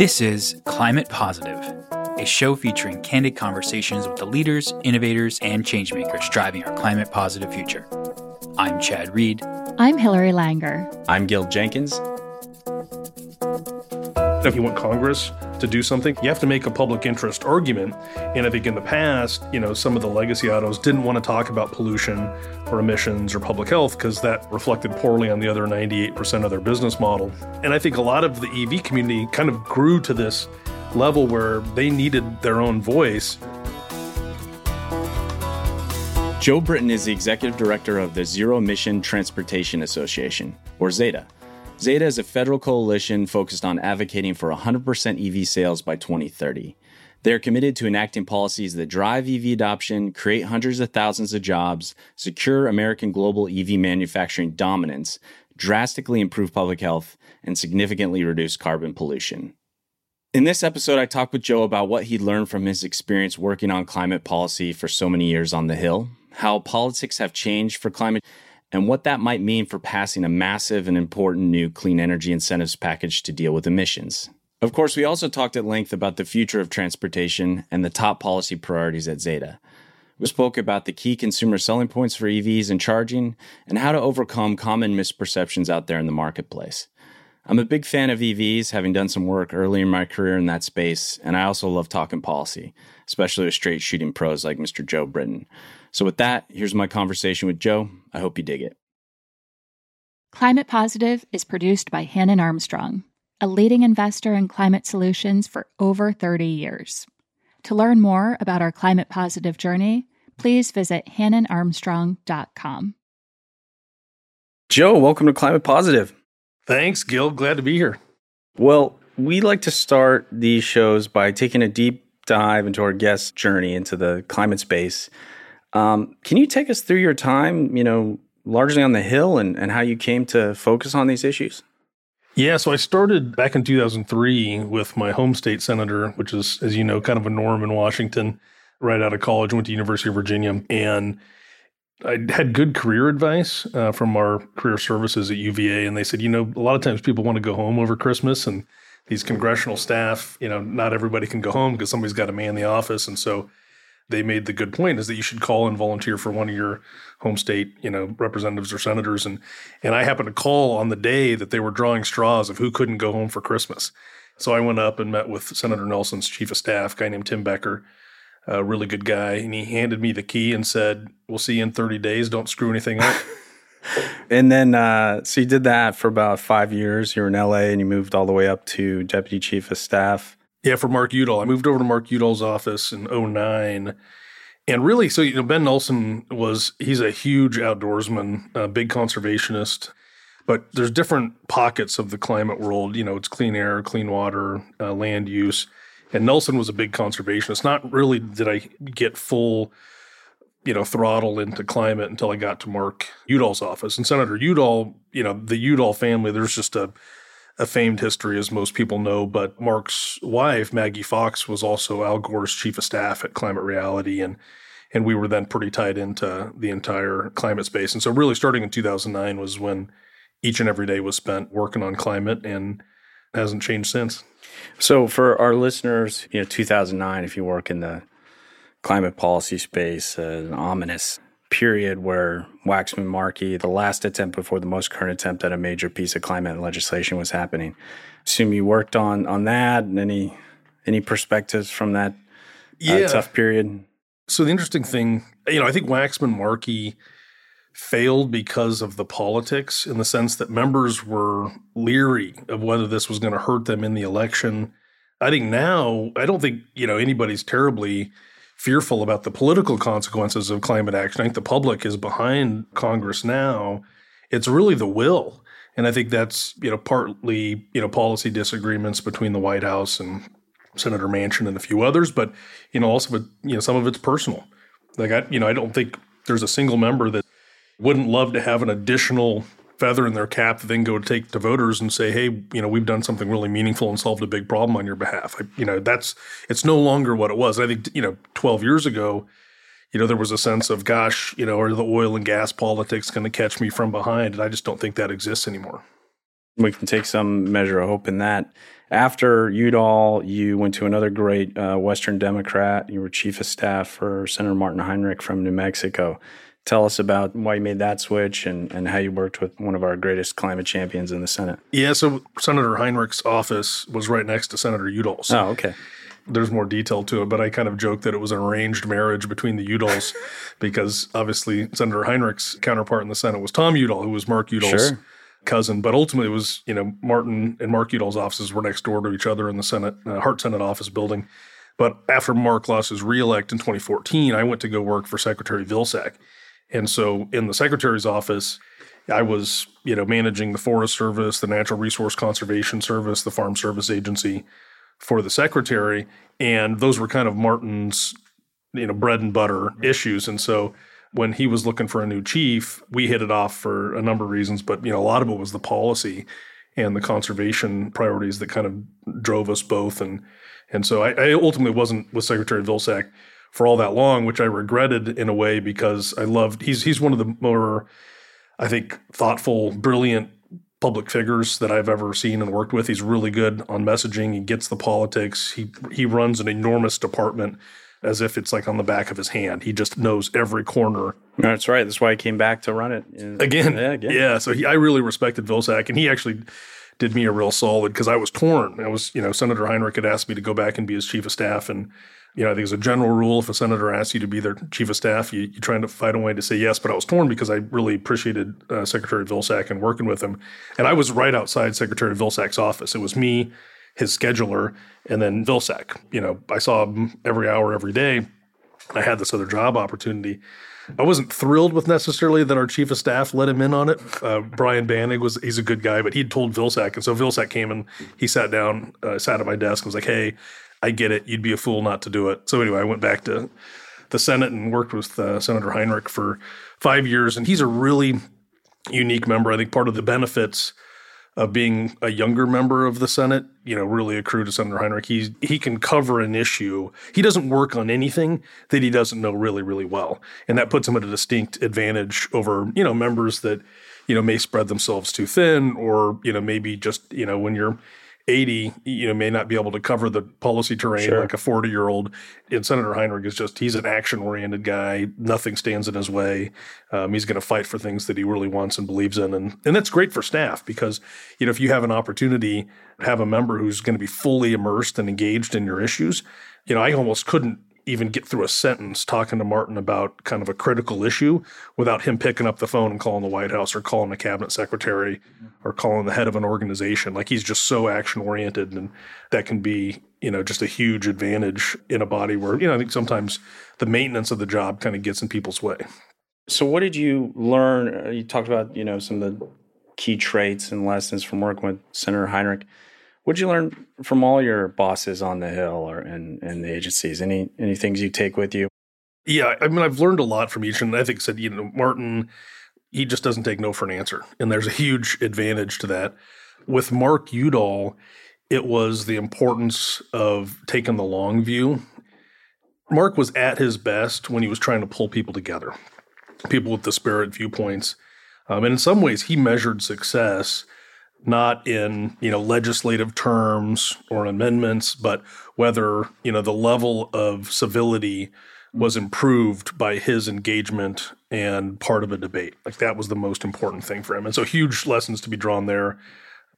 This is Climate Positive, a show featuring candid conversations with the leaders, innovators, and changemakers driving our climate positive future. I'm Chad Reed. I'm Hillary Langer. I'm Gil Jenkins. If you want Congress to do something, you have to make a public interest argument. And I think in the past, you know, some of the legacy autos didn't want to talk about pollution or emissions or public health because that reflected poorly on the other 98% of their business model. And I think a lot of the EV community kind of grew to this level where they needed their own voice. Joe Britton is the executive director of the Zero Emission Transportation Association, or ZETA. Zeta is a federal coalition focused on advocating for 100% EV sales by 2030. They are committed to enacting policies that drive EV adoption, create hundreds of thousands of jobs, secure American global EV manufacturing dominance, drastically improve public health, and significantly reduce carbon pollution. In this episode, I talked with Joe about what he learned from his experience working on climate policy for so many years on the Hill, how politics have changed for climate and what that might mean for passing a massive and important new clean energy incentives package to deal with emissions. Of course, we also talked at length about the future of transportation and the top policy priorities at Zeta. We spoke about the key consumer selling points for EVs and charging, and how to overcome common misperceptions out there in the marketplace. I'm a big fan of EVs, having done some work early in my career in that space, and I also love talking policy, especially with straight shooting pros like Mr. Joe Britton. So, with that, here's my conversation with Joe. I hope you dig it. Climate Positive is produced by Hannon Armstrong, a leading investor in climate solutions for over 30 years. To learn more about our climate positive journey, please visit hannonarmstrong.com. Joe, welcome to Climate Positive. Thanks, Gil. Glad to be here. Well, we like to start these shows by taking a deep dive into our guest's journey into the climate space um, can you take us through your time, you know, largely on the Hill and, and how you came to focus on these issues? Yeah, so I started back in 2003 with my home state senator, which is, as you know, kind of a norm in Washington. Right out of college, went to University of Virginia, and I had good career advice uh, from our career services at UVA, and they said, you know, a lot of times people want to go home over Christmas, and these congressional staff, you know, not everybody can go home because somebody's got to man the office, and so they made the good point is that you should call and volunteer for one of your home state, you know, representatives or senators. And and I happened to call on the day that they were drawing straws of who couldn't go home for Christmas. So I went up and met with Senator Nelson's chief of staff, guy named Tim Becker, a really good guy, and he handed me the key and said, "We'll see you in 30 days. Don't screw anything up." and then, uh, so you did that for about five years. You were in LA, and you moved all the way up to deputy chief of staff. Yeah, for Mark Udall. I moved over to Mark Udall's office in 09. And really, so, you know, Ben Nelson was, he's a huge outdoorsman, a big conservationist. But there's different pockets of the climate world. You know, it's clean air, clean water, uh, land use. And Nelson was a big conservationist. Not really did I get full, you know, throttle into climate until I got to Mark Udall's office. And Senator Udall, you know, the Udall family, there's just a, a famed history, as most people know. But Mark's wife, Maggie Fox, was also Al Gore's chief of staff at Climate Reality, and and we were then pretty tied into the entire climate space. And so, really, starting in 2009 was when each and every day was spent working on climate, and hasn't changed since. So, for our listeners, you know, 2009, if you work in the climate policy space, uh, an ominous period where Waxman Markey, the last attempt before the most current attempt at a major piece of climate legislation was happening. Assume you worked on on that and any any perspectives from that uh, yeah. tough period? So the interesting thing, you know, I think Waxman Markey failed because of the politics in the sense that members were leery of whether this was going to hurt them in the election. I think now, I don't think, you know, anybody's terribly fearful about the political consequences of climate action. I think the public is behind Congress now. It's really the will. And I think that's, you know, partly, you know, policy disagreements between the White House and Senator Manchin and a few others, but, you know, also, you know, some of it's personal. Like, I, you know, I don't think there's a single member that wouldn't love to have an additional feather in their cap to then go take to voters and say, hey, you know, we've done something really meaningful and solved a big problem on your behalf. I, you know, that's it's no longer what it was. I think you know, 12 years ago, you know, there was a sense of, gosh, you know, are the oil and gas politics going to catch me from behind? And I just don't think that exists anymore. We can take some measure of hope in that. After Udall, you went to another great uh, Western Democrat. You were chief of staff for Senator Martin Heinrich from New Mexico. Tell us about why you made that switch and, and how you worked with one of our greatest climate champions in the Senate. Yeah, so Senator Heinrich's office was right next to Senator Udall's. Oh, okay. There's more detail to it, but I kind of joked that it was an arranged marriage between the Udalls because obviously Senator Heinrich's counterpart in the Senate was Tom Udall, who was Mark Udall's Sure. cousin. But ultimately, it was, you know, Martin and Mark Udall's offices were next door to each other in the Senate, uh, Hart Senate office building. But after Mark lost his reelect in 2014, I went to go work for Secretary Vilsack. And so in the secretary's office, I was, you know, managing the Forest Service, the Natural Resource Conservation Service, the Farm Service Agency for the secretary, and those were kind of Martin's, you know, bread and butter issues. And so when he was looking for a new chief, we hit it off for a number of reasons, but you know, a lot of it was the policy and the conservation priorities that kind of drove us both. And and so I, I ultimately wasn't with Secretary Vilsack for all that long, which I regretted in a way because I loved he's he's one of the more I think thoughtful, brilliant public figures that I've ever seen and worked with. He's really good on messaging. He gets the politics. He he runs an enormous department as if it's like on the back of his hand. He just knows every corner. That's right. That's why I came back to run it Again, Yeah, again. yeah. So he, I really respected Vilsack, and he actually did me a real solid because I was torn. I was, you know, Senator Heinrich had asked me to go back and be his chief of staff, and you know, I think as a general rule, if a senator asks you to be their chief of staff, you, you're trying to find a way to say yes. But I was torn because I really appreciated uh, Secretary Vilsack and working with him, and I was right outside Secretary Vilsack's office. It was me, his scheduler, and then Vilsack. You know, I saw him every hour, every day. I had this other job opportunity. I wasn't thrilled with necessarily that our chief of staff let him in on it. Uh, Brian Bannig was he's a good guy, but he'd told Vilsack, and so Vilsack came and he sat down, uh, sat at my desk, and was like, "Hey, I get it. You'd be a fool not to do it." So anyway, I went back to the Senate and worked with uh, Senator Heinrich for five years, and he's a really unique member. I think part of the benefits of being a younger member of the Senate, you know, really accrue to Senator Heinrich. He's he can cover an issue. He doesn't work on anything that he doesn't know really, really well, and that puts him at a distinct advantage over you know members that you know may spread themselves too thin, or you know maybe just you know when you're 80, you know, may not be able to cover the policy terrain Sure. like a 40 year old. And Senator Heinrich is just, he's an action oriented guy. Nothing stands in his way. Um, he's going to fight for things that he really wants and believes in. And, and that's great for staff because, you know, if you have an opportunity to have a member who's going to be fully immersed and engaged in your issues, you know, I almost couldn't even get through a sentence talking to Martin about kind of a critical issue without him picking up the phone and calling the White House or calling a cabinet secretary or calling the head of an organization. Like he's just so action oriented, and that can be you know just a huge advantage in a body where you know I think sometimes the maintenance of the job kind of gets in people's way. So, what did you learn? Uh, You talked about you know some of the key traits and lessons from working with Senator Heinrich. What did you learn from all your bosses on the Hill or in, in the agencies? Any any things you take with you? Yeah, I mean, I've learned a lot from each, and I think said you know Martin, he just doesn't take no for an answer, and there's a huge advantage to that. With Mark Udall, it was the importance of taking the long view. Mark was at his best when he was trying to pull people together, people with disparate viewpoints, um, and in some ways, he measured success not in you know legislative terms or amendments, but whether you know the level of civility was improved by his engagement and part of a debate. Like that was the most important thing for him. And so huge lessons to be drawn there.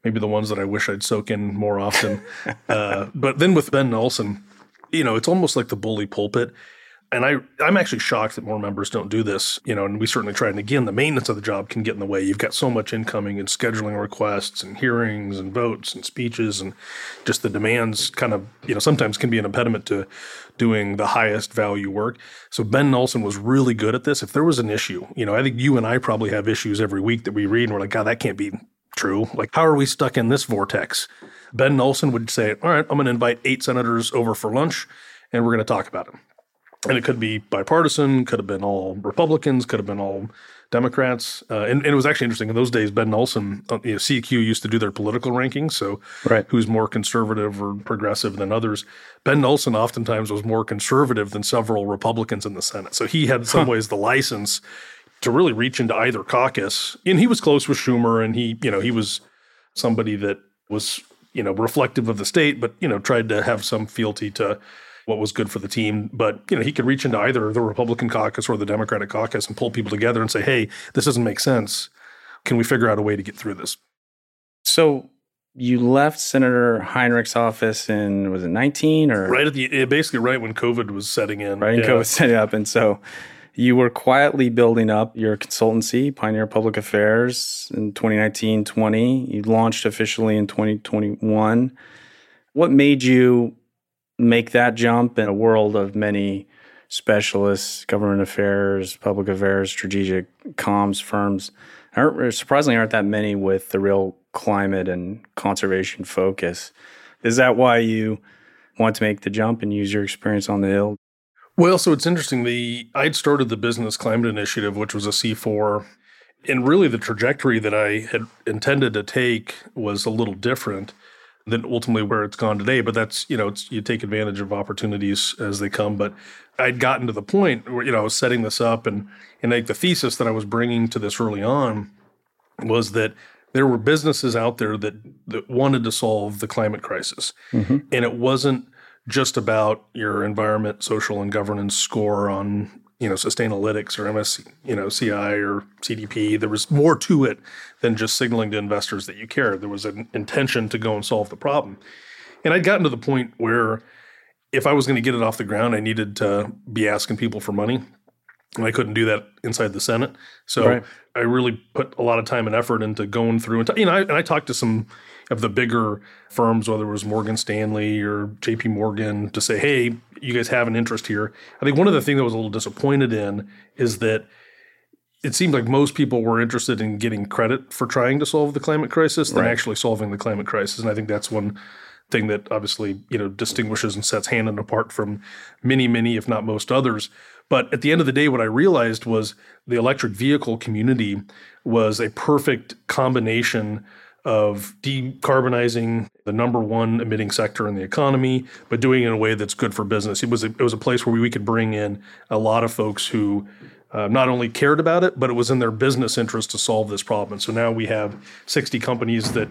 Maybe the ones that I wish I'd soak in more often. uh, but then with Ben Nelson, you know, it's almost like the bully pulpit. And I, I'm actually shocked that more members don't do this, you know, and we certainly try. And again, the maintenance of the job can get in the way. You've got so much incoming and scheduling requests and hearings and votes and speeches and just the demands kind of, you know, sometimes can be an impediment to doing the highest value work. So Ben Nelson was really good at this. If there was an issue, you know, I think you and I probably have issues every week that we read and we're like, God, that can't be true. Like, how are we stuck in this vortex? Ben Nelson would say, All right, I'm going to invite eight senators over for lunch and we're going to talk about it and it could be bipartisan, could have been all Republicans, could have been all Democrats. Uh, and, and it was actually interesting in those days. Ben Nelson, uh, you know, CQ used to do their political rankings, so Right. who's more conservative or progressive than others. Ben Nelson oftentimes was more conservative than several Republicans in the Senate, so he had in some ways the license to really reach into either caucus. And he was close with Schumer, and he, you know, he was somebody that was, you know, reflective of the state, but, you know, tried to have some fealty to what was good for the team. But, you know, he could reach into either the Republican caucus or the Democratic caucus and pull people together and say, hey, this doesn't make sense. Can we figure out a way to get through this? So you left Senator Heinrich's office in was it 19 or right at the basically right when COVID was setting in. Right, yeah. COVID setting up, and so you were quietly building up your consultancy, Pioneer Public Affairs, in 2019 20. You launched officially in 2021. What made you make that jump in a world of many specialists, government affairs, public affairs, strategic comms firms? Aren't, Surprisingly, aren't that many with the real climate and conservation focus. Is that why you want to make the jump and use your experience on the Hill? Well, so it's interesting. The I'd started the Business Climate Initiative, which was a C4, and really the trajectory that I had intended to take was a little different than ultimately where it's gone today. But that's you know you take advantage of opportunities as they come. But I'd gotten to the point where you know I was setting this up, and and like the thesis that I was bringing to this early on was that there were businesses out there that that wanted to solve the climate crisis, mm-hmm. and it wasn't just about your environment, social, and governance score on you know Sustainalytics or MS you know CI or CDP. There was more to it than just signaling to investors that you cared. There was an intention to go and solve the problem, and I'd gotten to the point where if I was going to get it off the ground, I needed to be asking people for money and I couldn't do that inside the Senate. So right. I really put a lot of time and effort into going through and t- you know, I, and I talked to some of the bigger firms, whether it was Morgan Stanley or J.P. Morgan, to say, "Hey, you guys have an interest here." I think one of the things I was a little disappointed in is that it seemed like most people were interested in getting credit for trying to solve the climate crisis than right. actually solving the climate crisis, and I think that's one thing that obviously you know distinguishes and sets Hannon apart from many, many, if not most others. But at the end of the day, what I realized was the electric vehicle community was a perfect combination of decarbonizing the number one emitting sector in the economy, but doing it in a way that's good for business. It was a, it was a place where we could bring in a lot of folks who uh, not only cared about it, but it was in their business interest to solve this problem. And so now we have 60 companies that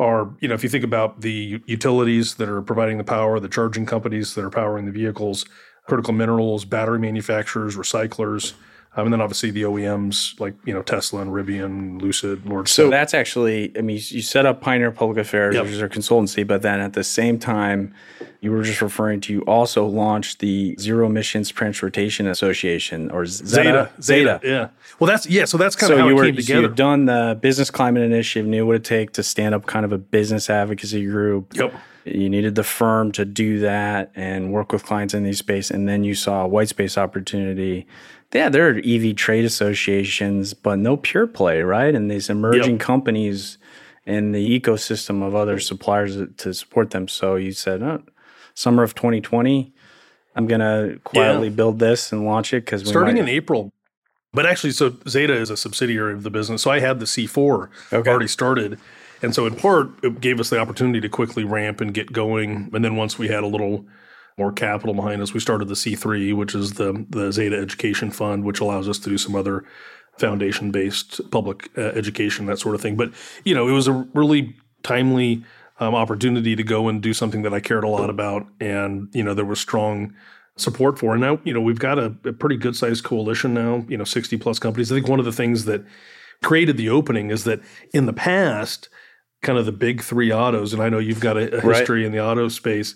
are, you know, if you think about the utilities that are providing the power, the charging companies that are powering the vehicles, critical minerals, battery manufacturers, recyclers, um, and then obviously the OEMs like you know Tesla and Rivian, Lucid, Lord. So that's actually, I mean, you set up Pioneer Public Affairs, yep. which is a consultancy, but then at the same time, you were just referring to you also launched the Zero Emissions Transportation Association or Zeta. Zeta, Zeta. yeah. Well, that's yeah. So that's kind so of how you it were, came together. So you've done the Business Climate Initiative, knew what it take to stand up kind of a business advocacy group. Yep you needed the firm to do that and work with clients in these space. And then you saw a white space opportunity. Yeah, there are EV trade associations, but no pure play, right? And these emerging yep. companies and the ecosystem of other suppliers to support them. So you said, oh, summer of 2020, I'm going to quietly yeah. build this and launch it because starting might- in April. But actually, so Zeta is a subsidiary of the business. So I had the C4 okay. already started. And so, in part, it gave us the opportunity to quickly ramp and get going. And then, once we had a little more capital behind us, we started the C3, which is the, the Zeta Education Fund, which allows us to do some other foundation based public uh, education, that sort of thing. But, you know, it was a really timely um, opportunity to go and do something that I cared a lot about. And, you know, there was strong support for. And now, you know, we've got a, a pretty good sized coalition now, you know, 60 plus companies. I think one of the things that created the opening is that in the past, kind of the big three autos, and I know you've got a, a history right. in the auto space.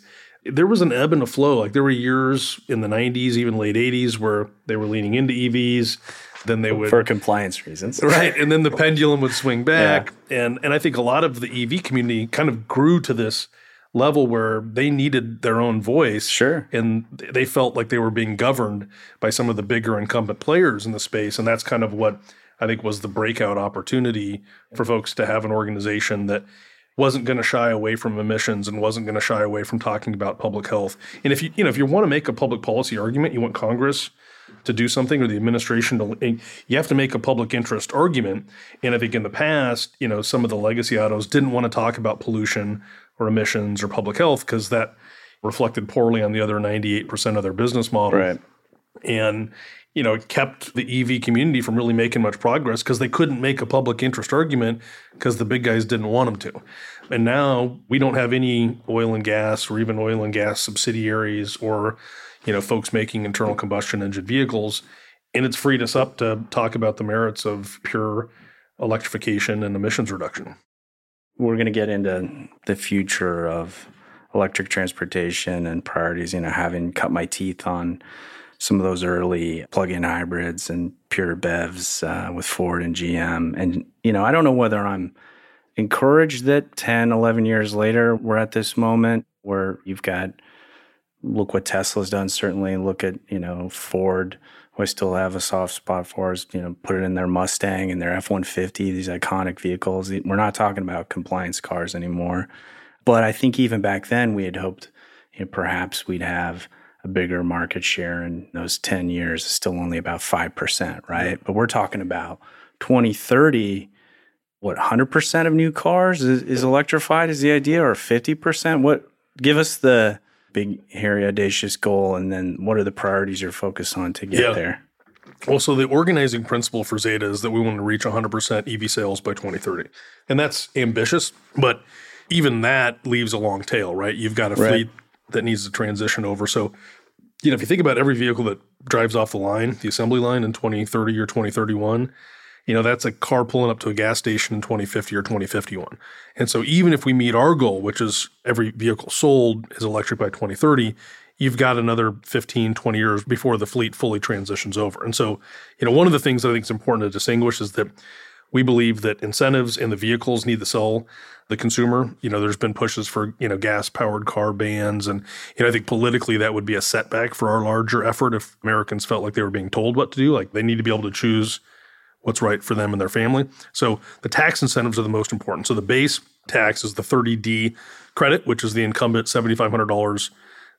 There was an ebb and a flow. Like there were years in the 90s, even late 80s, where they were leaning into EVs. Then they would for compliance reasons, right? And then the pendulum would swing back, yeah. and and I think a lot of the EV community kind of grew to this level where they needed their own voice. Sure. And they felt like they were being governed by some of the bigger incumbent players in the space. And that's kind of what I think was the breakout opportunity for folks to have an organization that wasn't going to shy away from emissions and wasn't going to shy away from talking about public health. And if you you know if you want to make a public policy argument, you want Congress to do something or the administration to eh, you have to make a public interest argument. And I think in the past, you know, some of the legacy autos didn't want to talk about pollution or emissions or public health because that reflected poorly on the other 98% of their business model. Right. And you know, it kept the EV community from really making much progress because they couldn't make a public interest argument because the big guys didn't want them to. And now we don't have any oil and gas or even oil and gas subsidiaries or, you know, folks making internal combustion engine vehicles. And it's freed us up to talk about the merits of pure electrification and emissions reduction. We're going to get into the future of electric transportation and priorities, you know, having cut my teeth on some of those early plug-in hybrids and pure BEVs uh, with Ford and GM. And, you know, I don't know whether I'm encouraged that 10, 11 years later, we're at this moment where you've got, look what Tesla's done, certainly look at, you know, Ford, who I still have a soft spot for, is, you know, put it in their Mustang and their F-150, these iconic vehicles. We're not talking about compliance cars anymore. But I think even back then we had hoped, you know, perhaps we'd have a bigger market share in those 10 years. is still only about 5%, right? Yeah. But we're talking about 2030 what 100% of new cars is, is electrified is the idea or 50% what give us the big hairy audacious goal and then what are the priorities you're focused on to get yeah. there well so the organizing principle for zeta is that we want to reach 100% ev sales by 2030 and that's ambitious but even that leaves a long tail right you've got a right. fleet that needs to transition over so you know if you think about every vehicle that drives off the line the assembly line in 2030 or 2031 you know, that's a car pulling up to a gas station in 2050 or 2051. And so even if we meet our goal, which is every vehicle sold is electric by 2030, you've got another 15, 20 years before the fleet fully transitions over. And so, you know, one of the things that I think is important to distinguish is that we believe that incentives in the vehicles need to sell the consumer. You know, there's been pushes for, you know, gas powered car bans. And, you know, I think politically that would be a setback for our larger effort if Americans felt like they were being told what to do. Like they need to be able to choose what's right for them and their family. So the tax incentives are the most important. So the base tax is the 30D credit, which is the incumbent $7,500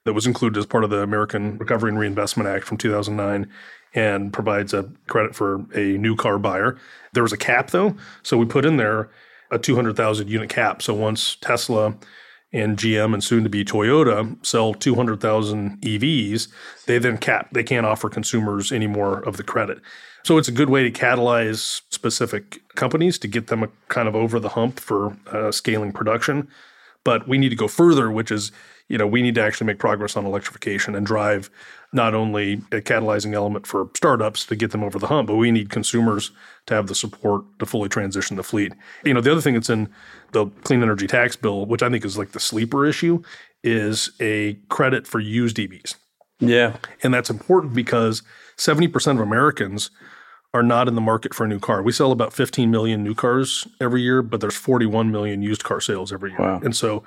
that was included as part of the American Recovery and Reinvestment Act from 2009 and provides a credit for a new car buyer. There was a cap though. So we put in there a 200,000 unit cap. So once Tesla and GM and soon to be Toyota sell 200,000 EVs, they then cap, they can't offer consumers any more of the credit. So it's a good way to catalyze specific companies to get them a, kind of over the hump for uh, scaling production. But we need to go further, which is, you know, we need to actually make progress on electrification and drive not only a catalyzing element for startups to get them over the hump, but we need consumers to have the support to fully transition the fleet. You know, the other thing that's in the clean energy tax bill, which I think is like the sleeper issue, is a credit for used EVs. Yeah. And that's important because 70% of Americans are not in the market for a new car. We sell about 15 million new cars every year, but there's 41 million used car sales every year. Wow. And so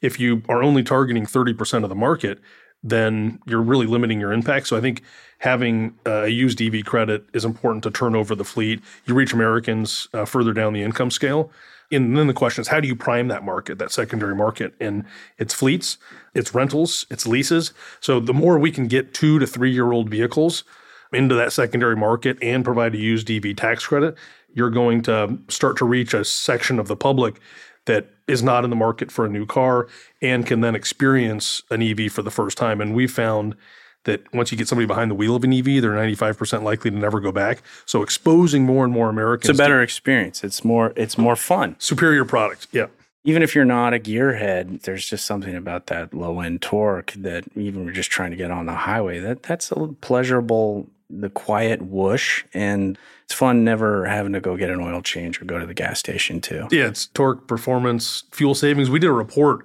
if you are only targeting 30% of the market, then you're really limiting your impact. So I think having a used EV credit is important to turn over the fleet. You reach Americans uh, further down the income scale. And then the question is, how do you prime that market, that secondary market? And it's fleets, it's rentals, it's leases. So the more we can get two to three year old vehicles into that secondary market and provide a used EV tax credit, you're going to start to reach a section of the public that is not in the market for a new car and can then experience an EV for the first time. And we found that once you get somebody behind the wheel of an EV, they're 95% likely to never go back. So exposing more and more Americans It's a better experience. It's more it's more fun. Superior product. Yeah. Even if you're not a gearhead, there's just something about that low end torque that even we're just trying to get on the highway. That that's a pleasurable the quiet whoosh and it's fun never having to go get an oil change or go to the gas station too. Yeah, it's torque, performance, fuel savings. We did a report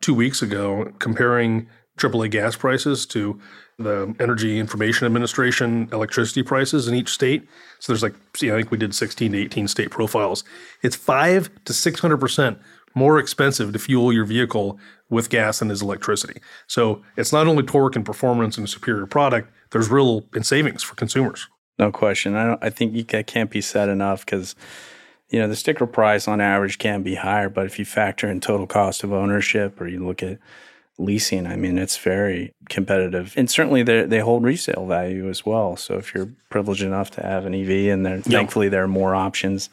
two weeks ago comparing AAA gas prices to the Energy Information Administration electricity prices in each state. So there's like, see, I think we did 16 to 18 state profiles. It's five to 600% more expensive to fuel your vehicle with gas than is electricity. So it's not only torque and performance and a superior product, there's real in savings for consumers. No question. I don't. I think that can't be said enough because you know the sticker price on average can be higher, but if you factor in total cost of ownership or you look at leasing, I mean it's very competitive, and certainly they they hold resale value as well. So if you're privileged enough to have an EV, and there, yep. thankfully there are more options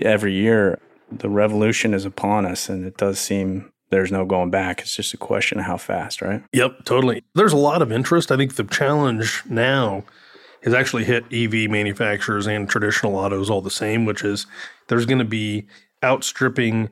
every year, the revolution is upon us, and it does seem there's no going back. It's just a question of how fast, right? Yep, totally. There's a lot of interest. I think the challenge now has actually hit EV manufacturers and traditional autos all the same, which is there's going to be outstripping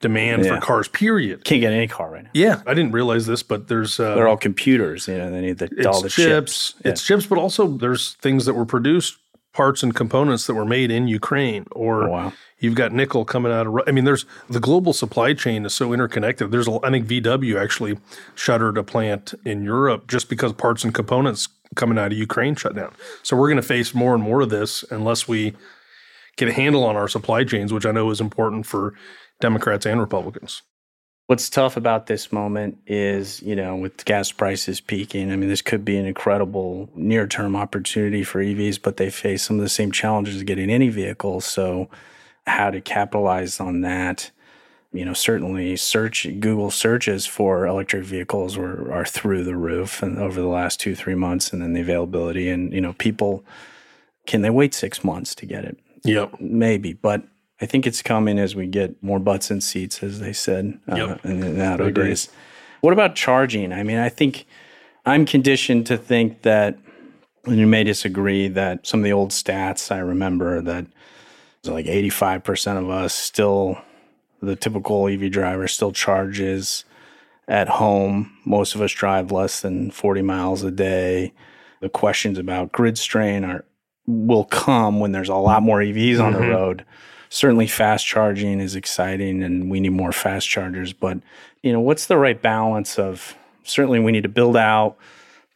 demand Yeah. for cars, period. Can't get any car right now. Yeah, I didn't realize this, but there's uh, They're all computers. You know, they need the, all the chips, chips. it's chips, but also there's things that were produced, parts and components that were made in Ukraine, or Oh, wow. you've got nickel coming out of. I mean, there's the global supply chain is so interconnected. There's, a, I think VW actually shuttered a plant in Europe just because parts and components coming out of Ukraine shut down. So we're going to face more and more of this unless we get a handle on our supply chains, which I know is important for Democrats and Republicans. What's tough about this moment is, you know, with gas prices peaking, I mean, this could be an incredible near term opportunity for EVs, but they face some of the same challenges of getting any vehicle. So, how to capitalize on that? You know, certainly search Google searches for electric vehicles were are through the roof and over the last two, three months, and then the availability. And, you know, people can they wait six months to get it? Yep. Maybe, but I think it's coming as we get more butts in seats, as they said uh, in the auto days. What about charging? I mean, I think I'm conditioned to think that, and you may disagree, that some of the old stats I remember that like 85% of us still, the typical EV driver still charges at home. Most of us drive less than 40 miles a day. The questions about grid strain are will come when there's a lot more EVs on the road. Certainly fast charging is exciting and we need more fast chargers, but you know, what's the right balance of certainly we need to build out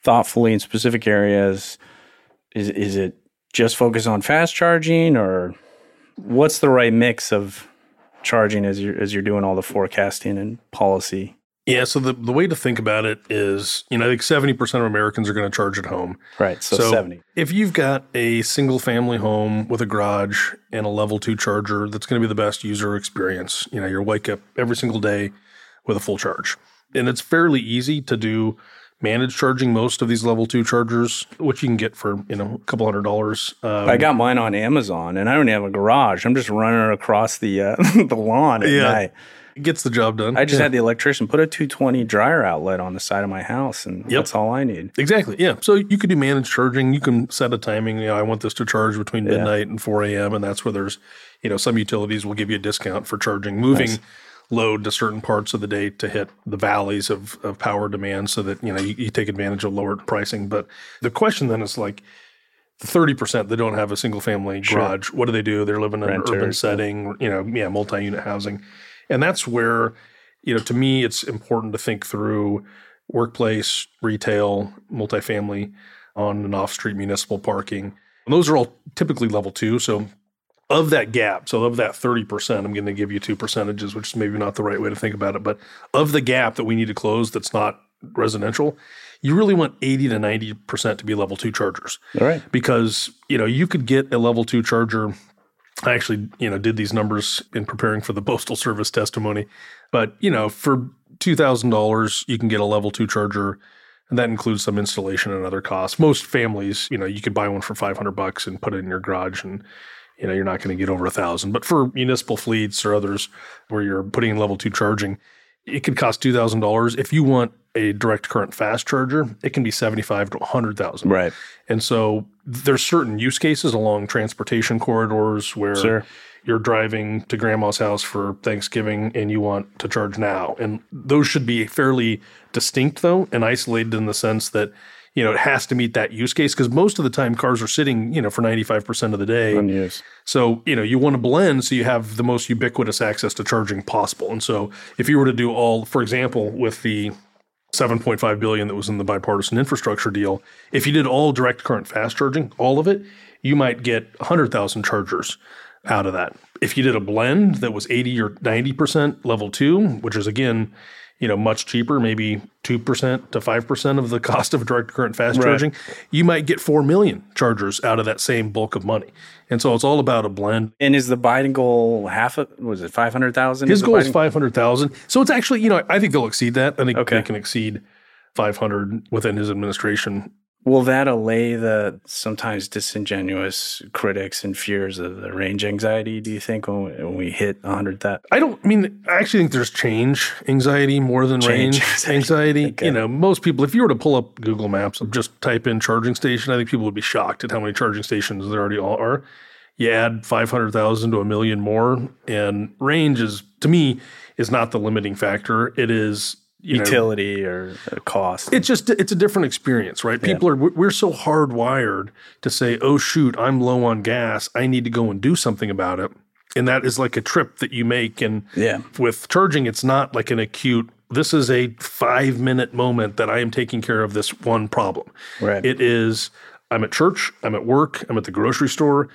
thoughtfully in specific areas. Is is it just focus on fast charging or what's the right mix of charging as you're as you're doing all the forecasting and policy? Yeah. So the, the way to think about it is, you know, I think 70% of Americans are going to charge at home. Right. So, 70. If you've got a single family home with a garage and a level two charger, that's going to be the best user experience. You know, you wake up every single day with a full charge. And it's fairly easy to do managed charging most of these level two chargers, which you can get for, you know, a couple hundred dollars. Um, I got mine on Amazon and I don't have a garage. I'm just running across the uh, the lawn at Yeah. night. it gets the job done. I just Yeah. had the electrician put a 220 dryer outlet on the side of my house, and that's all I need. Exactly. Yeah. So you could do managed charging. You can set a timing. You know, I want this to charge between midnight and 4 a.m. And that's where there's, you know, some utilities will give you a discount for charging, moving load to certain parts of the day to hit the valleys of, of power demand so that, you know, you, you take advantage of lower pricing. But the question then is like, the 30% that don't have a single family garage, what do they do? They're living in an urban Renters. setting, you know, yeah, multi unit housing. And that's where, you know, to me, it's important to think through workplace, retail, multifamily, on and off street municipal parking. And those are all typically level two. So of that gap, so of that 30%, I'm going to give you two percentages, which is maybe not the right way to think about it. But of the gap that we need to close that's not residential, you really want 80 to 90% to be level two chargers All right. because you know you could get a level two charger i actually you know did these numbers in preparing for the postal service testimony but you know for $2000 you can get a level two charger and that includes some installation and other costs most families you know you could buy one for 500 bucks and put it in your garage and you know you're not going to get over a thousand but for municipal fleets or others where you're putting in level two charging it could cost $2000 if you want a direct current fast charger it can be 75 to 100000 Right. and so there's certain use cases along transportation corridors where Sure. you're driving to grandma's house for Thanksgiving and you want to charge now. And those should be fairly distinct though and isolated in the sense that you know it has to meet that use case because most of the time cars are sitting, you know, for 95% of the day. Unused. So, you know, you want to blend so you have the most ubiquitous access to charging possible. And so, if you were to do all, for example, with the 7.5 billion that was in the bipartisan infrastructure deal, if you did all direct current fast charging, all of it, you might get 100,000 chargers out of that. If you did a blend that was 80 or 90% level 2, which is again, you know, much cheaper, maybe 2% to 5% of the cost of direct current fast Right. charging, you might get 4 million chargers out of that same bulk of money. And so it's all about a blend. And is the Biden goal half of, was it 500,000? His the goal is 500,000. So it's actually, you know, I think they'll exceed that. I think Okay. they can exceed 500 within his administration. Will that allay the sometimes disingenuous critics and fears of the range anxiety, do you think, when we, when we hit 100 that? I don't I mean I actually think there's change anxiety more than Change range anxiety. anxiety. Okay. You know, most people if you were to pull up Google Maps and just type in charging station, I think people would be shocked at how many charging stations there already all are. You add 500,000 to a million more and range is to me is not the limiting factor. It is you know, Utility or uh, cost? it's just it's a different experience right people are we're so hardwired to say oh shoot i'm low on gas i need to go and do something about it and that is like a trip that you make and Yeah. with charging it's not like an acute this is a five minute moment that i am taking care of this one problem Right. it is i'm at church i'm at work i'm at the grocery store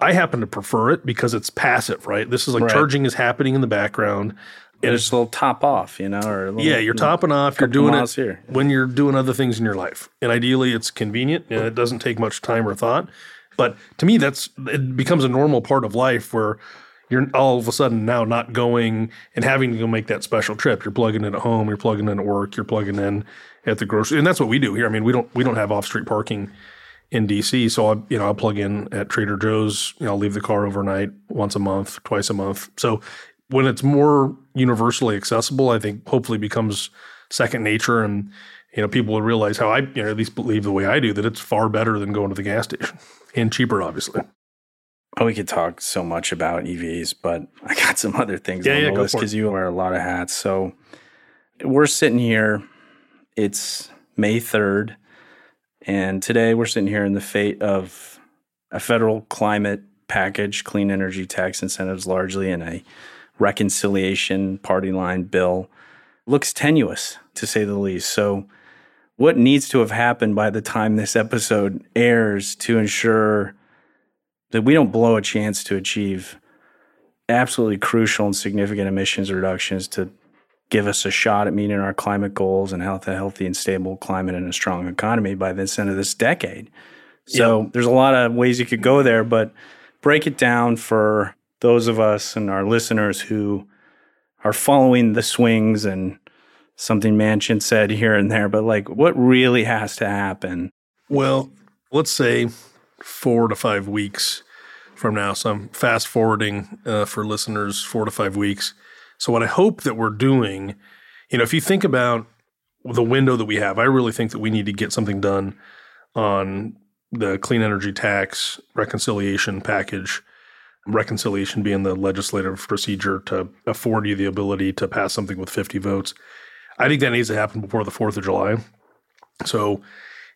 i happen to prefer it because it's passive right this is like Right. charging is happening in the background and There's a little top off, you know, or a little, yeah, you're topping off. You're doing it here. when you're doing other things in your life, and ideally, it's convenient and it doesn't take much time or thought. But to me, that's it becomes a normal part of life where you're all of a sudden now not going and having to go make that special trip. You're plugging in at home. You're plugging in at work. You're plugging in at the grocery, and that's what we do here. I mean, we don't we don't have off street parking in DC, so I you know I'll plug in at Trader Joe's. You know, I'll leave the car overnight once a month, twice a month. So when it's more universally accessible, I think hopefully becomes second nature, and you know people will realize how I you know at least believe the way I do that it's far better than going to the gas station and cheaper, obviously. Oh, we could talk so much about EVs, but I got some other things Yeah, on yeah, the list because you wear a lot of hats. So we're sitting here. It's May 3rd. And today we're sitting here in the fate of a federal climate package, clean energy tax incentives largely, and a reconciliation party line bill. Looks tenuous, to say the least. So, what needs to have happened by the time this episode airs to ensure that we don't blow a chance to achieve absolutely crucial and significant emissions reductions to give us a shot at meeting our climate goals and health, a healthy and stable climate and a strong economy by the end of this decade. So there's a lot of ways you could go there, but break it down for those of us and our listeners who are following the swings and something Manchin said here and there, but like what really has to happen? Well, let's say four to five weeks from now. So I'm fast forwarding uh, for listeners four to five weeks. So what I hope that we're doing, you know, if you think about the window that we have, I really think that we need to get something done on the clean energy tax reconciliation package. Reconciliation being the legislative procedure to afford you the ability to pass something with 50 votes. I think that needs to happen before the 4th of July. So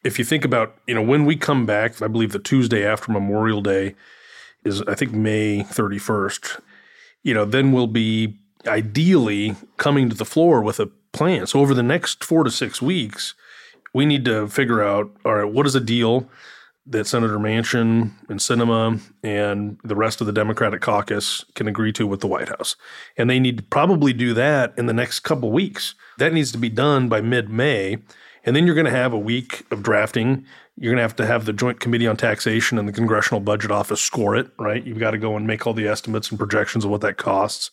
if you think about, you know, when we come back, I believe the Tuesday after Memorial Day is, I think, May 31st, you know, then we'll be ideally coming to the floor with a plan. So over the next four to six weeks, we need to figure out, all right, what is a deal that Senator Manchin and Sinema and the rest of the Democratic caucus can agree to with the White House. And they need to probably do that in the next couple weeks. That needs to be done by mid May. And then you're going to have a week of drafting. You're going to have to have the Joint Committee on Taxation and the Congressional Budget Office score it, right? You've got to go and make all the estimates and projections of what that costs.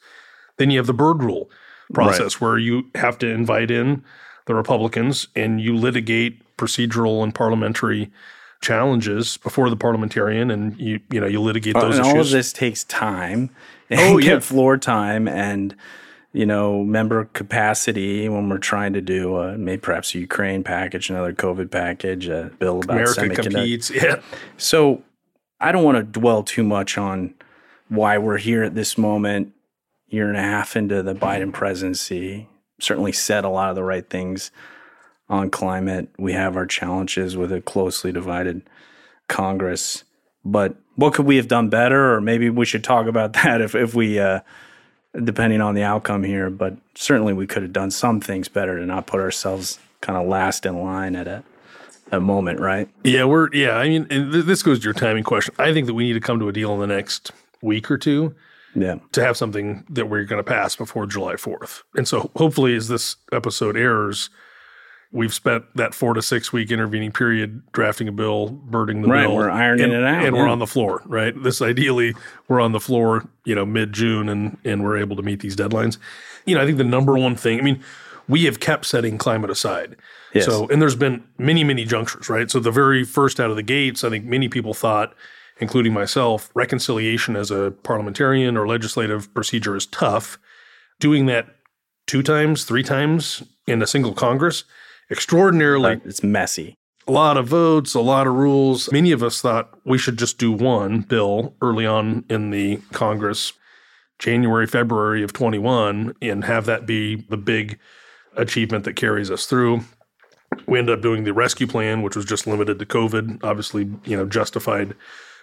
Then you have the Byrd rule process where you have to invite in the Republicans and you litigate procedural and parliamentary challenges before the parliamentarian and you you know you litigate uh, those and all of this takes time oh, and Oh, yeah. floor time and you know member capacity when we're trying to do a, maybe perhaps a Ukraine package, another COVID package, a bill about America competes. Yeah. So I don't want to dwell too much on why we're here at this moment, year and a half into the Biden presidency. Certainly said a lot of the right things on climate. We have our challenges with a closely divided Congress. But what could we have done better? Or maybe we should talk about that if, if we, uh, depending on the outcome here. But certainly we could have done some things better to not put ourselves kind of last in line at a, a moment, right? Yeah, we're yeah. I mean, and th- this goes to your timing question. I think that we need to come to a deal in the next week or two Yeah. to have something that we're going to pass before July fourth. And so, hopefully, as this episode airs, we've spent that four to six week intervening period drafting a bill, Byrding the Right, bill, we're ironing and, it out, and we're on the floor. Right, this ideally we're on the floor, you know, mid June, and and we're able to meet these deadlines. You know, I think the number one thing. I mean, we have kept setting climate aside. Yes. So, and there's been many, many junctures, right? So, the very first out of the gates, I think many people thought, including myself, reconciliation as a parliamentarian or legislative procedure is tough. Doing that two times, three times in a single Congress, extraordinarily it's messy. a lot of votes, a lot of rules. Many of us thought we should just do one bill early on in the Congress, January, February of 21, and have that be the big achievement that carries us through. We ended up doing the rescue plan, which was just limited to COVID, obviously, you know, justified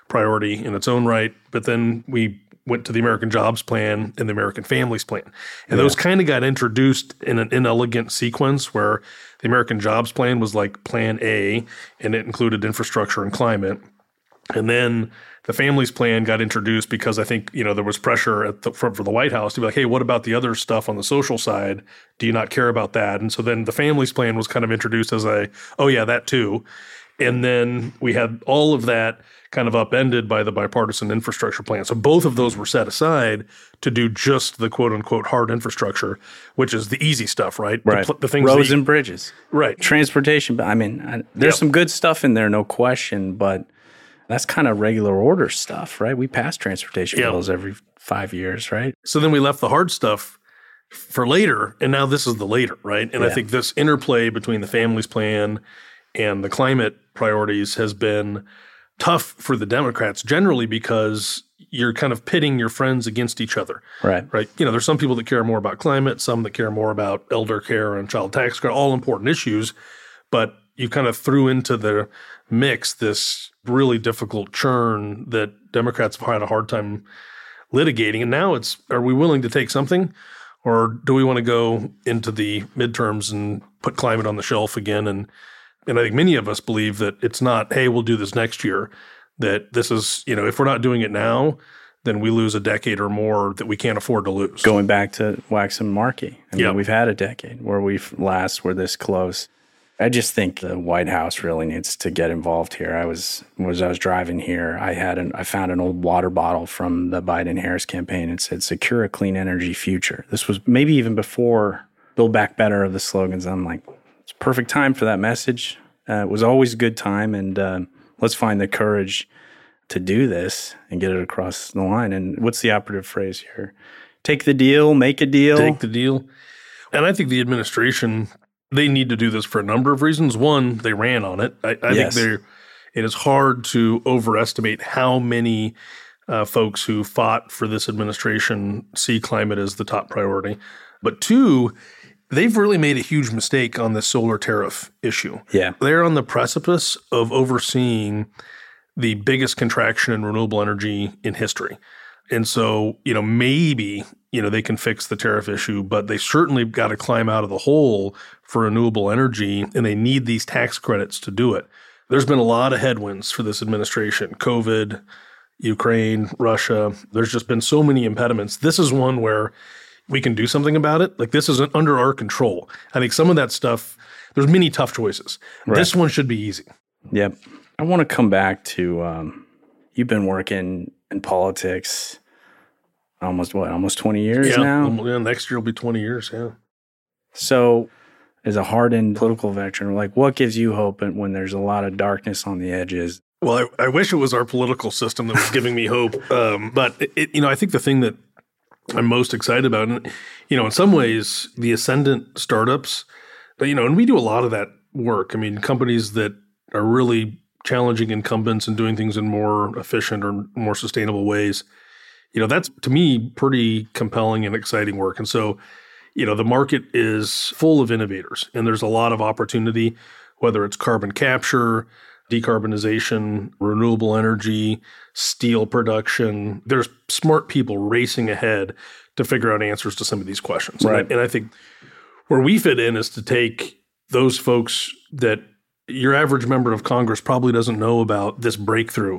priority in its own right. But then we went to the American Jobs Plan and the American Families Plan. And those kind of got introduced in an inelegant sequence where the American Jobs Plan was like Plan A and it included infrastructure and climate. And then the Families Plan got introduced because I think, you know, there was pressure at the front for the White House to be like, hey, what about the other stuff on the social side? Do you not care about that? And so then the Families Plan was kind of introduced as a, oh, yeah, that too. And then we had all of that kind of upended by the bipartisan infrastructure plan. So both of those were set aside to do just the quote unquote hard infrastructure, which is the easy stuff, right? The Right. pl- The, things Roads you- and bridges. right. Transportation. But I mean, I, there's Yep. some good stuff in there, no question. But that's kind of regular order stuff, right? We pass transportation Yeah. bills every five years, right? So then we left the hard stuff for later, and now this is the later, right? And I think this interplay between the families plan and the climate priorities has been tough for the Democrats generally because you're kind of pitting your friends against each other. Right. right? You know, there's some people that care more about climate, some that care more about elder care and child tax credit, all important issues. But you kind of threw into the mix this really difficult churn that Democrats have had a hard time litigating. And now it's are we willing to take something or do we want to go into the midterms and put climate on the shelf again? And and I think many of us believe that it's not, hey, we'll do this next year. That this is, you know, if we're not doing it now, then we lose a decade or more that we can't afford to lose. Going back to Waxman-Markey. I mean, Yep. we've had a decade where we've last were this close. I just think the White House really needs to get involved here. I was was I was driving here, I had an I found an old water bottle from the Biden Harris campaign. It said "Secure a clean energy future." This was maybe even before "Build Back Better" of the slogans. I'm like, it's perfect time for that message. Uh, it was always a good time, and um, let's find the courage to do this and get it across the line. And what's the operative phrase here? Take the deal, make a deal. take the deal. And I think the administration they need to do this for a number of reasons. One, they ran on it. I, I Yes. think they're, it is hard to overestimate how many uh, folks who fought for this administration see climate as the top priority. But two, they've really made a huge mistake on the solar tariff issue. yeah, They're on the precipice of overseeing the biggest contraction in renewable energy in history. And so, you know, maybe, you know, they can fix the tariff issue, but they certainly got to climb out of the hole for renewable energy and they need these tax credits to do it. There's been a lot of headwinds for this administration COVID, Ukraine, Russia. There's just been so many impediments. This is one where we can do something about it. Like this isn't under our control. I think some of that stuff, there's many tough choices. This one should be easy. Yep. I want to come back to um, you've been working in politics almost what, almost 20 years yeah, now? yeah, next year will be 20 years. Yeah. So, as a hardened political veteran, like what gives you hope when there's a lot of darkness on the edges? Well, I, I wish it was our political system that was giving me hope. Um, but it, you know, I think the thing that I'm most excited about, and you know, in some ways, the ascendant startups, you know, and we do a lot of that work. I mean, companies that are really challenging incumbents and doing things in more efficient or more sustainable ways. You know, that's to me pretty compelling and exciting work. And so, you know, the market is full of innovators, and there's a lot of opportunity, whether it's carbon capture, decarbonization, renewable energy, steel production. There's smart people racing ahead to figure out answers to some of these questions. And I- Right. And I, think where we fit in is to take those folks that your average member of Congress probably doesn't know about this breakthrough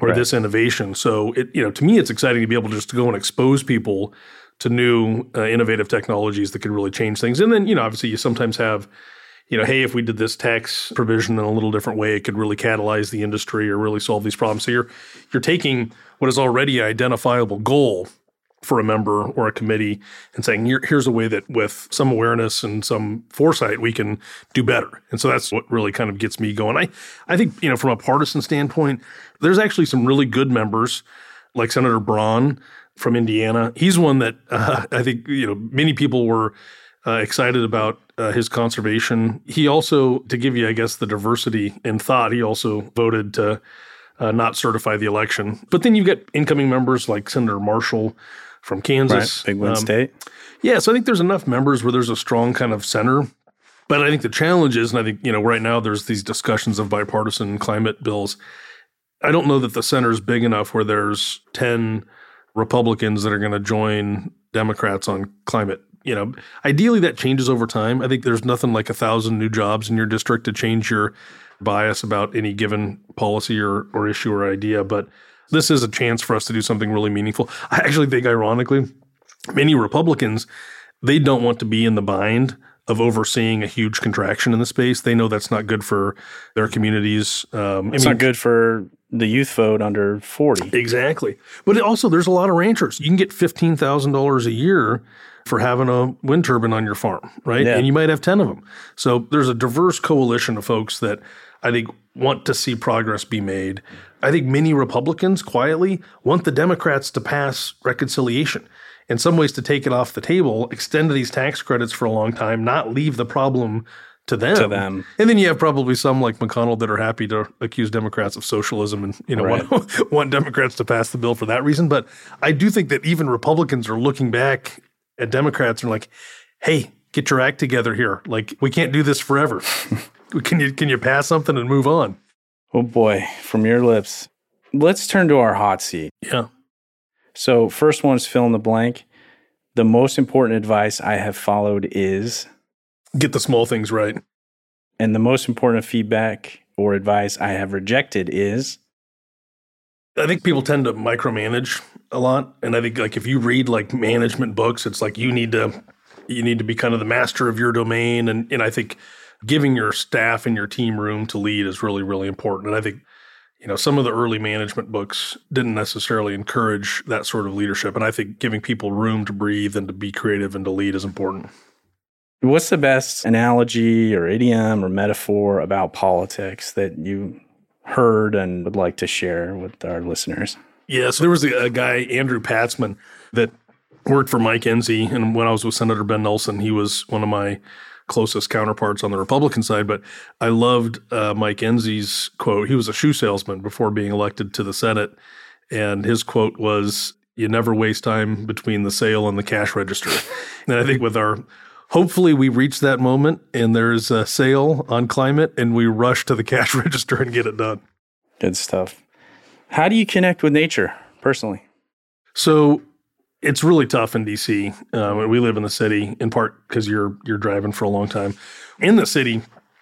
or Right. this innovation. So it, you know, to me, it's exciting to be able to just to go and expose people to new uh, innovative technologies that could really change things. And then, you know, obviously you sometimes have you know, hey, if we did this tax provision in a little different way, it could really catalyze the industry or really solve these problems. So you're you're taking what is already an identifiable goal for a member or a committee and saying, Here, here's a way that with some awareness and some foresight, we can do better. And so that's what really kind of gets me going. I, I think, you know, from a partisan standpoint, there's actually some really good members like Senator Braun from Indiana. He's one that uh, I think, you know, many people were uh, excited about uh, his conservation. He also, to give you, I guess, the diversity in thought, he also voted to uh, not certify the election. But then you get incoming members like Senator Marshall from Kansas. Right. Big win um, state. Yeah, so I think there's enough members where there's a strong kind of center. But I think the challenge is, and I think, you know, right now there's these discussions of bipartisan climate bills. I don't know that the center is big enough where there's 10 Republicans that are going to join Democrats on climate. You know, ideally that changes over time. I think there's nothing like a thousand new jobs in your district to change your bias about any given policy or, or issue or idea. But this is a chance for us to do something really meaningful. I actually think, ironically, many Republicans they don't want to be in the bind of overseeing a huge contraction in the space. They know that's not good for their communities. Um, it's I mean, not good for the youth vote under 40. Exactly. But also, there's a lot of ranchers. You can get $15,000 a year for having a wind turbine on your farm, right? Yeah. And you might have 10 of them. So there's a diverse coalition of folks that I think want to see progress be made. I think many Republicans quietly want the Democrats to pass reconciliation. In some ways, to take it off the table, extend these tax credits for a long time, not leave the problem to them. To them. And then you have probably some like McConnell that are happy to accuse Democrats of socialism and you know right. want, want Democrats to pass the bill for that reason. But I do think that even Republicans are looking back at Democrats and like, hey, get your act together here. Like we can't do this forever. can you can you pass something and move on? Oh boy, from your lips. Let's turn to our hot seat. Yeah. So first one is fill in the blank. The most important advice I have followed is get the small things right. And the most important feedback or advice I have rejected is I think people tend to micromanage a lot. And I think like if you read like management books, it's like you need to you need to be kind of the master of your domain. And and I think giving your staff and your team room to lead is really, really important. And I think, you know, some of the early management books didn't necessarily encourage that sort of leadership. And I think giving people room to breathe and to be creative and to lead is important. What's the best analogy or idiom or metaphor about politics that you heard and would like to share with our listeners? Yeah, so there was a, a guy, Andrew Patsman, that worked for Mike Enzi. And when I was with Senator Ben Nelson, he was one of my closest counterparts on the Republican side. But I loved uh, Mike Enzi's quote. He was a shoe salesman before being elected to the Senate. And his quote was, You never waste time between the sale and the cash register. and I think with our hopefully we reach that moment and there's a sale on climate and we rush to the cash register and get it done. Good stuff. How do you connect with nature personally? So it's really tough in DC. Uh, we live in the city in part because you're you're driving for a long time. In the city,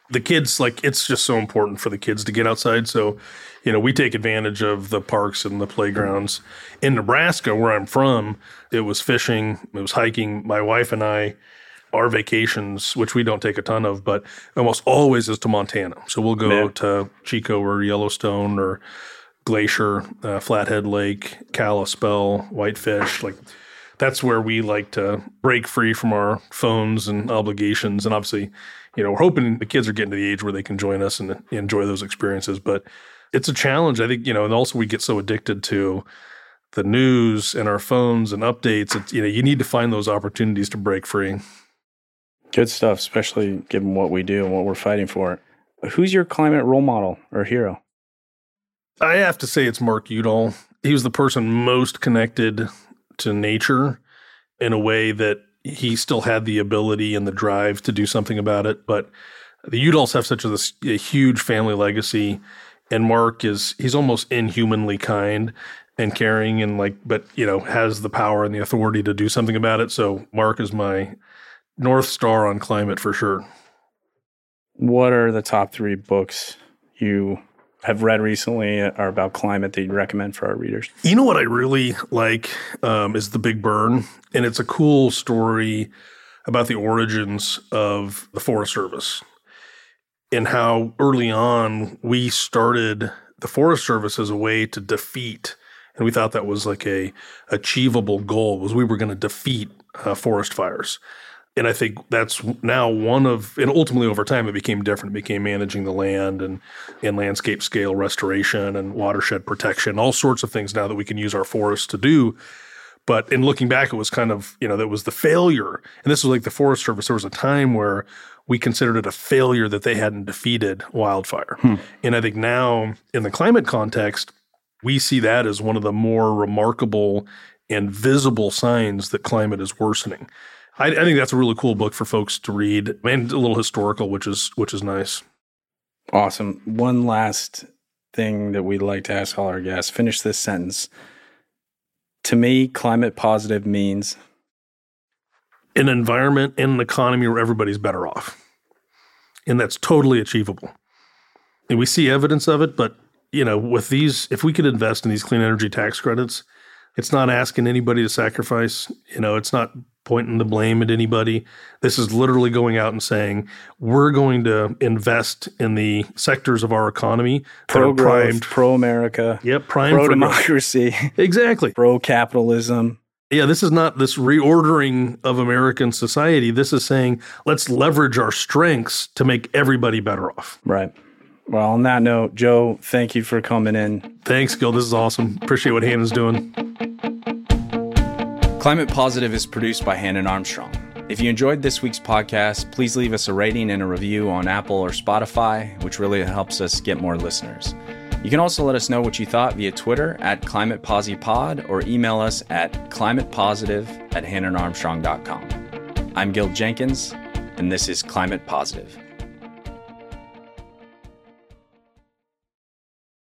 the kids like it's just so important for the kids to get outside. So, you know, we take advantage of the parks and the playgrounds. In Nebraska, where I'm from, it was fishing, it was hiking. My wife and I, our vacations, which we don't take a ton of, but almost always is to Montana. So we'll go yeah. to Chico or Yellowstone or Glacier, uh, Flathead Lake, Kalispell, Whitefish, like that's where we like to break free from our phones and obligations. And obviously, you know, we're hoping the kids are getting to the age where they can join us and enjoy those experiences. But it's a challenge, I think. You know, and also we get so addicted to the news and our phones and updates. It's, you know, you need to find those opportunities to break free. Good stuff, especially given what we do and what we're fighting for. Who's your climate role model or hero? I have to say it's Mark Udall. He was the person most connected to nature in a way that he still had the ability and the drive to do something about it. But the Udalls have such a, a huge family legacy, and Mark is he's almost inhumanly kind and caring, and like, but you know, has the power and the authority to do something about it. So Mark is my north star on climate for sure. What are the top three books you have read recently are about climate that you'd recommend for our readers? You know what I really like um, is The Big Burn, and it's a cool story about the origins of the Forest Service and how early on we started the Forest Service as a way to defeat And we thought that was like a achievable goal was we were going to defeat uh, forest fires. And I think that's now one of, and ultimately over time it became different. It became managing the land and, and landscape scale restoration and watershed protection, all sorts of things now that we can use our forests to do. But in looking back, it was kind of, you know, that was the failure. And this was like the Forest Service. There was a time where we considered it a failure that they hadn't defeated wildfire. Hmm. And I think now in the climate context, we see that as one of the more remarkable and visible signs that climate is worsening. I, I, think that's a really cool book for folks to read and a little historical, which is which is nice. Awesome. One last thing that we'd like to ask all our guests: finish this sentence. To me, climate positive means an environment and an economy where everybody's better off, and that's totally achievable. And we see evidence of it, but you know, with these, if we could invest in these clean energy tax credits, it's not asking anybody to sacrifice. You know, it's not pointing the blame at anybody. This is literally going out and saying, we're going to invest in the sectors of our economy pro growth, pro America. Yep, prime pro democracy. Exactly. pro capitalism. Yeah, this is not this reordering of American society. This is saying, let's leverage our strengths to make everybody better off. Right. Well, on that note, Joe, thank you for coming in. Thanks, Gil. This is awesome. Appreciate what Hannon's doing. Climate Positive is produced by Hannon Armstrong. If you enjoyed this week's podcast, please leave us a rating and a review on Apple or Spotify, which really helps us get more listeners. You can also let us know what you thought via Twitter at ClimatePosiPod or email us at climatepositive at hannonarmstrong.com. I'm Gil Jenkins, and this is Climate Positive.